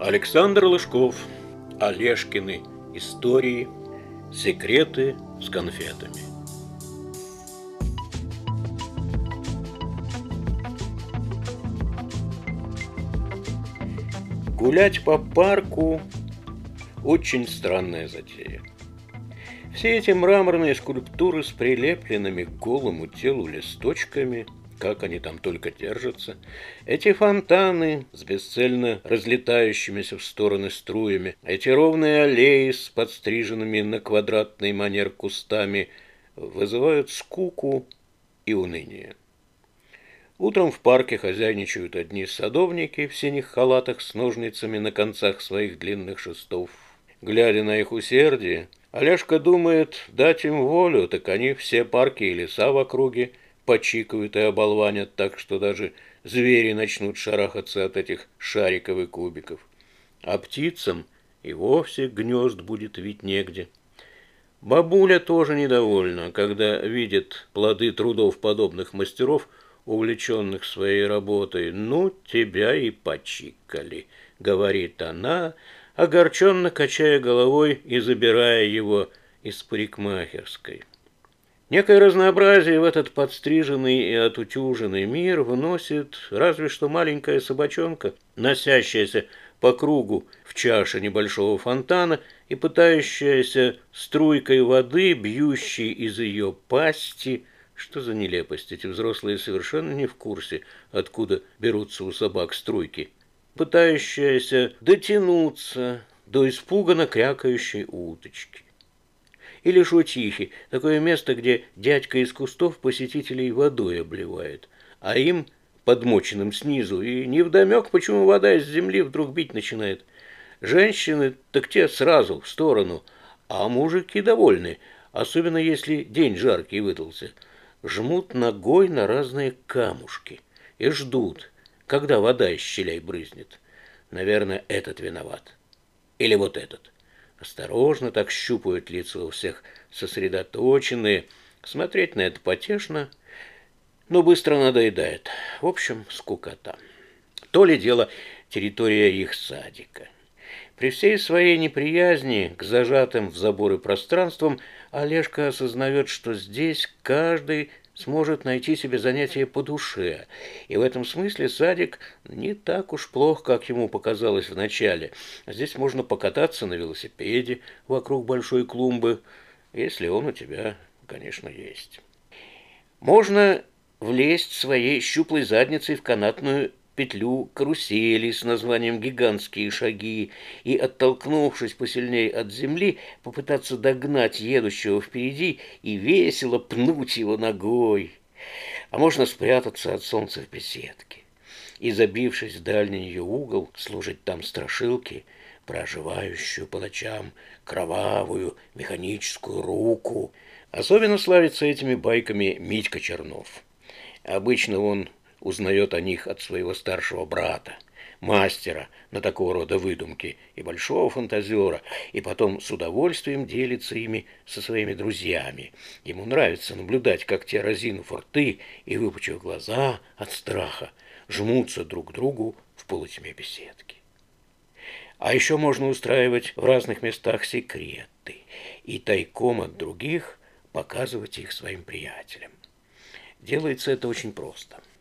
Александр Лыжков. Олешкины. Истории. Секреты с конфетами. Гулять по парку – очень странная затея. Все эти мраморные скульптуры с прилепленными к голому телу листочками – как они там только держатся. Эти фонтаны с бесцельно разлетающимися в стороны струями, эти ровные аллеи с подстриженными на квадратный манер кустами вызывают скуку и уныние. Утром в парке хозяйничают одни садовники в синих халатах с ножницами на концах своих длинных шестов. Глядя на их усердие, Олежка думает, дать им волю, так они все парки и леса в округе – почикают и оболванят так, что даже звери начнут шарахаться от этих шариков и кубиков. А птицам и вовсе гнезд будет вить негде. Бабуля тоже недовольна, когда видит плоды трудов подобных мастеров, увлеченных своей работой. «Ну, тебя и почикали», — говорит она, огорченно качая головой и забирая его из парикмахерской. Некое разнообразие в этот подстриженный и отутюженный мир вносит разве что маленькая собачонка, носящаяся по кругу в чаше небольшого фонтана и пытающаяся струйкой воды, бьющей из ее пасти, что за нелепость, эти взрослые совершенно не в курсе, откуда берутся у собак струйки, пытающаяся дотянуться до испуганно крякающей уточки. Или шутихи, такое место, где дядька из кустов посетителей водой обливает, а им, подмоченным снизу, и невдомек, почему вода из земли вдруг бить начинает. Женщины, так те сразу в сторону, а мужики довольны, особенно если день жаркий выдался. Жмут ногой на разные камушки и ждут, когда вода из щелей брызнет. Наверное, этот виноват. Или вот этот. Осторожно так щупают лица у всех сосредоточенные. Смотреть на это потешно, но быстро надоедает. В общем, скукота. То ли дело территория их садика. При всей своей неприязни к зажатым в заборы пространствам Олежка осознает, что здесь каждый сможет найти себе занятие по душе. И в этом смысле садик не так уж плох, как ему показалось вначале. Здесь можно покататься на велосипеде вокруг большой клумбы, если он у тебя, конечно, есть. Можно влезть своей щуплой задницей в канатную петлю карусели с названием «Гигантские шаги» и, оттолкнувшись посильнее от земли, попытаться догнать едущего впереди и весело пнуть его ногой. А можно спрятаться от солнца в беседке и, забившись в дальний ее угол, служить там страшилки, проживающую по ночам кровавую механическую руку. Особенно славится этими байками Митька Чернов. Обычно он узнает о них от своего старшего брата, мастера на такого рода выдумки и большого фантазера, и потом с удовольствием делится ими со своими друзьями. Ему нравится наблюдать, как те, разинув рты и выпучив глаза от страха, жмутся друг к другу в полутьме беседки. А еще можно устраивать в разных местах секреты и тайком от других показывать их своим приятелям. Делается это очень просто –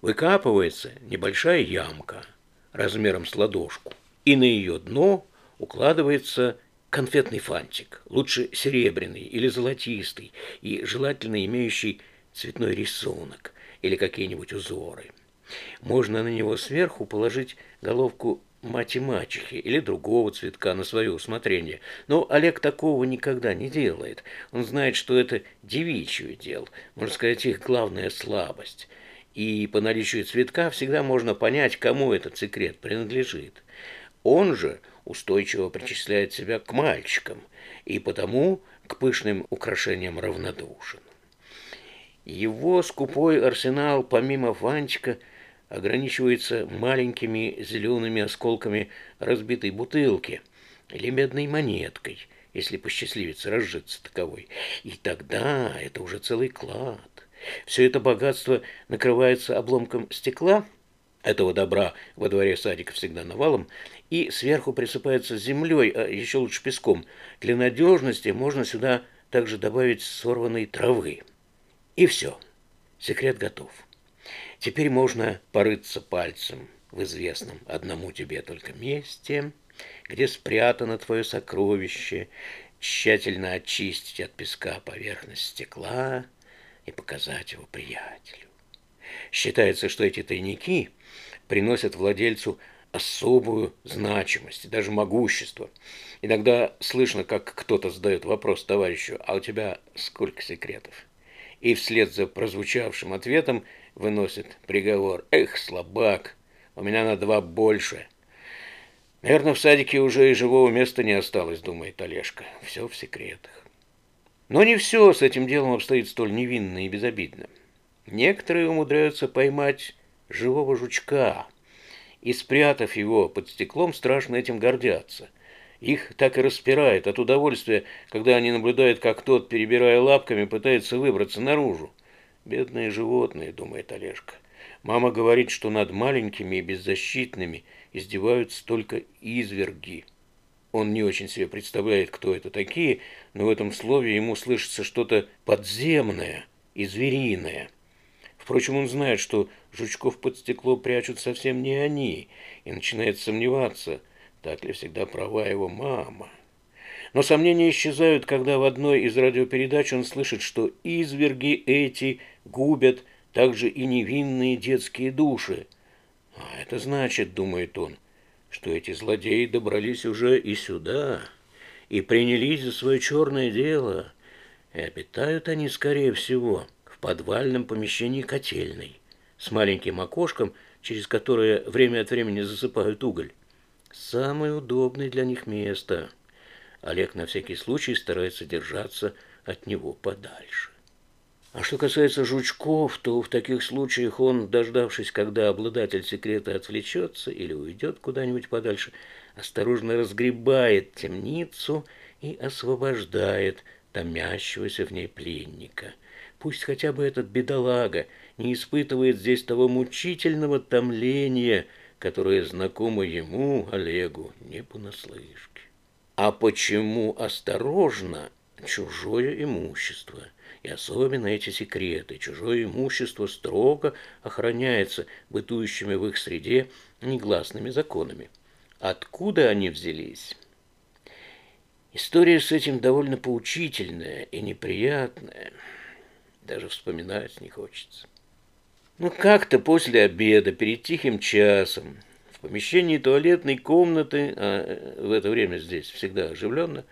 выкапывается небольшая ямка размером с ладошку, и на ее дно укладывается конфетный фантик, лучше серебряный или золотистый, и желательно имеющий цветной рисунок или какие-нибудь узоры. Можно на него сверху положить головку мать-мачехи или другого цветка на свое усмотрение. Но Олег такого никогда не делает. Он знает, что это девичье дело, можно сказать, их главная слабость – и по наличию цветка всегда можно понять, кому этот секрет принадлежит. Он же устойчиво причисляет себя к мальчикам и потому к пышным украшениям равнодушен. Его скупой арсенал, помимо фантика, ограничивается маленькими зелеными осколками разбитой бутылки или медной монеткой, если посчастливится разжиться таковой. И тогда это уже целый клад. Все это богатство накрывается обломком стекла, Этого добра во дворе садика всегда навалом, и сверху присыпается землей, а еще лучше песком. Для надежности можно сюда также добавить сорванной травы. И все. Секрет готов. Теперь можно порыться пальцем в известном одному тебе только месте, где спрятано твое сокровище, тщательно очистить от песка поверхность стекла и показать его приятелю. Считается, что эти тайники приносят владельцу особую значимость, даже могущество. Иногда слышно, как кто-то задает вопрос товарищу, а у тебя сколько секретов? И вслед за прозвучавшим ответом выносит приговор. Эх, слабак, у меня на два больше. Наверное, в садике уже и живого места не осталось, думает Олежка. Все в секретах. Но не все с этим делом обстоит столь невинно и безобидно. Некоторые умудряются поймать живого жучка и, спрятав его под стеклом, страшно этим гордятся. Их так и распирает от удовольствия, когда они наблюдают, как тот, перебирая лапками, пытается выбраться наружу. Бедные животные, думает Олежка. Мама говорит, что над маленькими и беззащитными издеваются только изверги. Он не очень себе представляет, кто это такие, но в этом слове ему слышится что-то подземное и звериное. Впрочем, он знает, что жучков под стекло прячут совсем не они, и начинает сомневаться, так ли всегда права его мама. Но сомнения исчезают, когда в одной из радиопередач он слышит, что изверги эти губят также и невинные детские души. А это значит, думает он, что эти злодеи добрались уже и сюда, и принялись за свое черное дело, и обитают они, скорее всего, в подвальном помещении котельной, с маленьким окошком, через которое время от времени засыпают уголь. Самое удобное для них место. Олег на всякий случай старается держаться от него подальше. А что касается жучков, то в таких случаях он, дождавшись, когда обладатель секрета отвлечется или уйдет куда-нибудь подальше, осторожно разгребает темницу и освобождает томящегося в ней пленника. Пусть хотя бы этот бедолага не испытывает здесь того мучительного томления, которое знакомо ему, Олегу, не понаслышке. А почему осторожно чужое имущество – и особенно эти секреты, чужое имущество строго охраняется бытующими в их среде негласными законами. Откуда они взялись? История с этим довольно поучительная и неприятная. Даже вспоминать не хочется. Ну, как-то после обеда, перед тихим часом, в помещении туалетной комнаты, а в это время здесь всегда оживленно,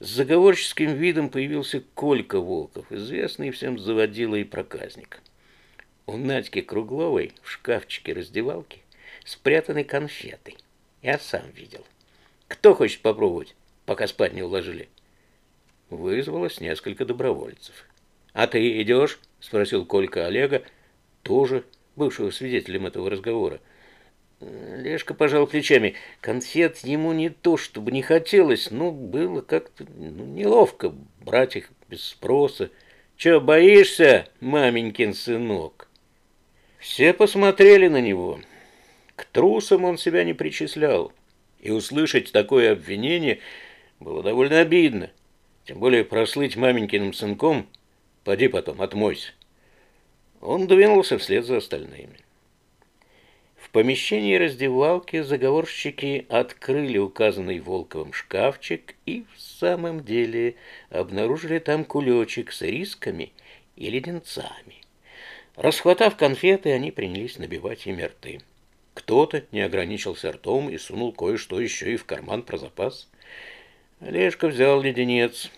с заговорческим видом появился Колька Волков, известный всем заводила и проказник. У Надьки Кругловой в шкафчике раздевалки спрятаны конфеты. Я сам видел. Кто хочет попробовать, пока спать не уложили? Вызвалось несколько добровольцев. «А ты идешь?» – спросил Колька Олега, тоже бывшего свидетелем этого разговора. Лешка пожал плечами. Конфет ему не то, чтобы не хотелось, но было как-то ну, неловко брать их без спроса. Че, боишься, маменькин сынок? Все посмотрели на него. К трусам он себя не причислял. И услышать такое обвинение было довольно обидно. Тем более прослыть маменькиным сынком, поди потом, отмойся. Он двинулся вслед за остальными. В помещении раздевалки заговорщики открыли указанный Волковым шкафчик и в самом деле обнаружили там кулечек с рисками и леденцами. Расхватав конфеты, они принялись набивать ими рты. Кто-то не ограничился ртом и сунул кое-что еще и в карман про запас. Олежка взял леденец.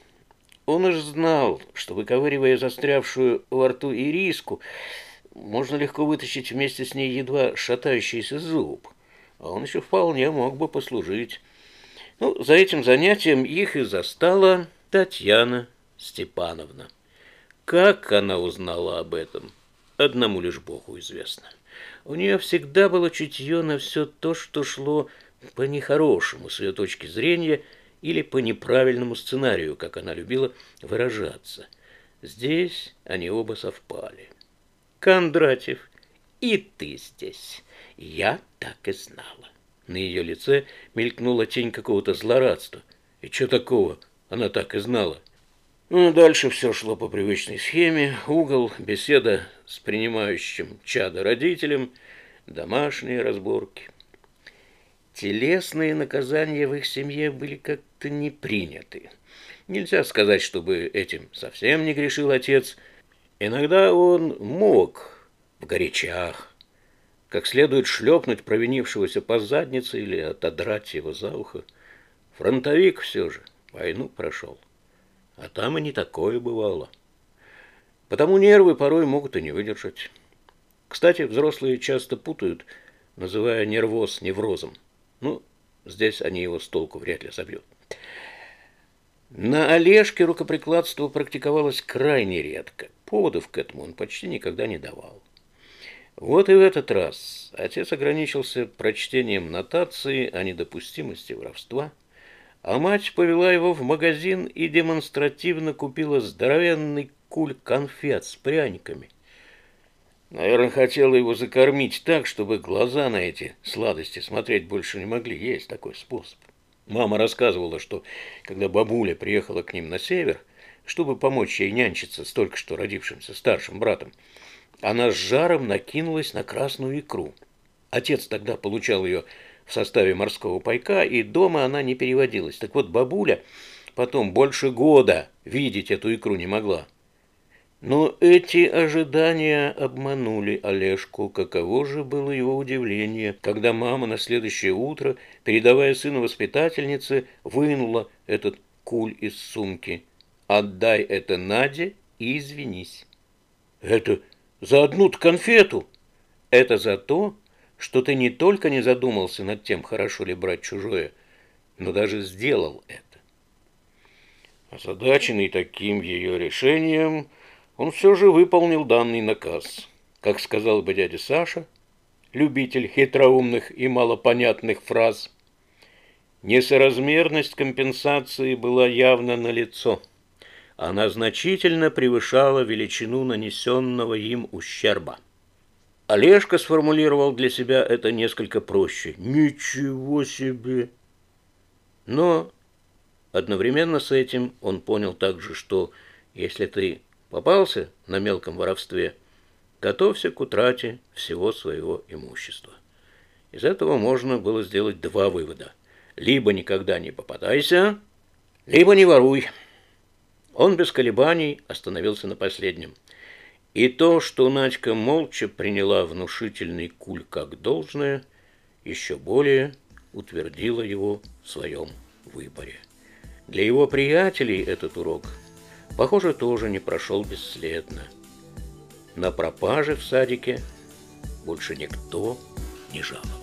Он уж знал, что, выковыривая застрявшую во рту ириску, можно легко вытащить вместе с ней едва шатающийся зуб, а он еще вполне мог бы послужить. Ну, за этим занятием их и застала Татьяна Степановна. Как она узнала об этом, одному лишь Богу известно. У нее всегда было чутье на все то, что шло по нехорошему с ее точки зрения или по неправильному сценарию, как она любила выражаться. Здесь они оба совпали. Кондратьев И ты здесь. Я так и знала. На ее лице мелькнула тень какого-то злорадства. И что такого? Она так и знала. Ну, дальше все шло по привычной схеме. Угол, беседа с принимающим чада родителем, домашние разборки. Телесные наказания в их семье были как-то не приняты. Нельзя сказать, чтобы этим совсем не грешил отец. Иногда он мог в горячах, как следует шлепнуть провинившегося по заднице или отодрать его за ухо. Фронтовик все же войну прошел. А там и не такое бывало. Потому нервы порой могут и не выдержать. Кстати, взрослые часто путают, называя нервоз неврозом. Ну, здесь они его с толку вряд ли забьют. На Олежке рукоприкладство практиковалось крайне редко. Поводов к этому он почти никогда не давал. Вот и в этот раз отец ограничился прочтением нотации о недопустимости воровства, а мать повела его в магазин и демонстративно купила здоровенный куль конфет с пряниками. Наверное, хотела его закормить так, чтобы глаза на эти сладости смотреть больше не могли. Есть такой способ. Мама рассказывала, что когда бабуля приехала к ним на север, чтобы помочь ей нянчиться с только что родившимся старшим братом, она с жаром накинулась на красную икру. Отец тогда получал ее в составе морского пайка, и дома она не переводилась. Так вот, бабуля потом больше года видеть эту икру не могла. Но эти ожидания обманули Олежку. Каково же было его удивление, когда мама на следующее утро, передавая сыну воспитательнице, вынула этот куль из сумки. «Отдай это Наде и извинись». «Это за одну конфету?» «Это за то, что ты не только не задумался над тем, хорошо ли брать чужое, но даже сделал это». Озадаченный таким ее решением, он все же выполнил данный наказ. Как сказал бы дядя Саша, любитель хитроумных и малопонятных фраз, несоразмерность компенсации была явно налицо. Она значительно превышала величину нанесенного им ущерба. Олежка сформулировал для себя это несколько проще. «Ничего себе!» Но одновременно с этим он понял также, что если ты Попался на мелком воровстве, готовься к утрате всего своего имущества. Из этого можно было сделать два вывода. Либо никогда не попадайся, либо не воруй. Он без колебаний остановился на последнем. И то, что Надька молча приняла внушительный куль как должное, еще более утвердило его в своем выборе. Для его приятелей этот урок – похоже, тоже не прошел бесследно. На пропаже в садике больше никто не жаловался.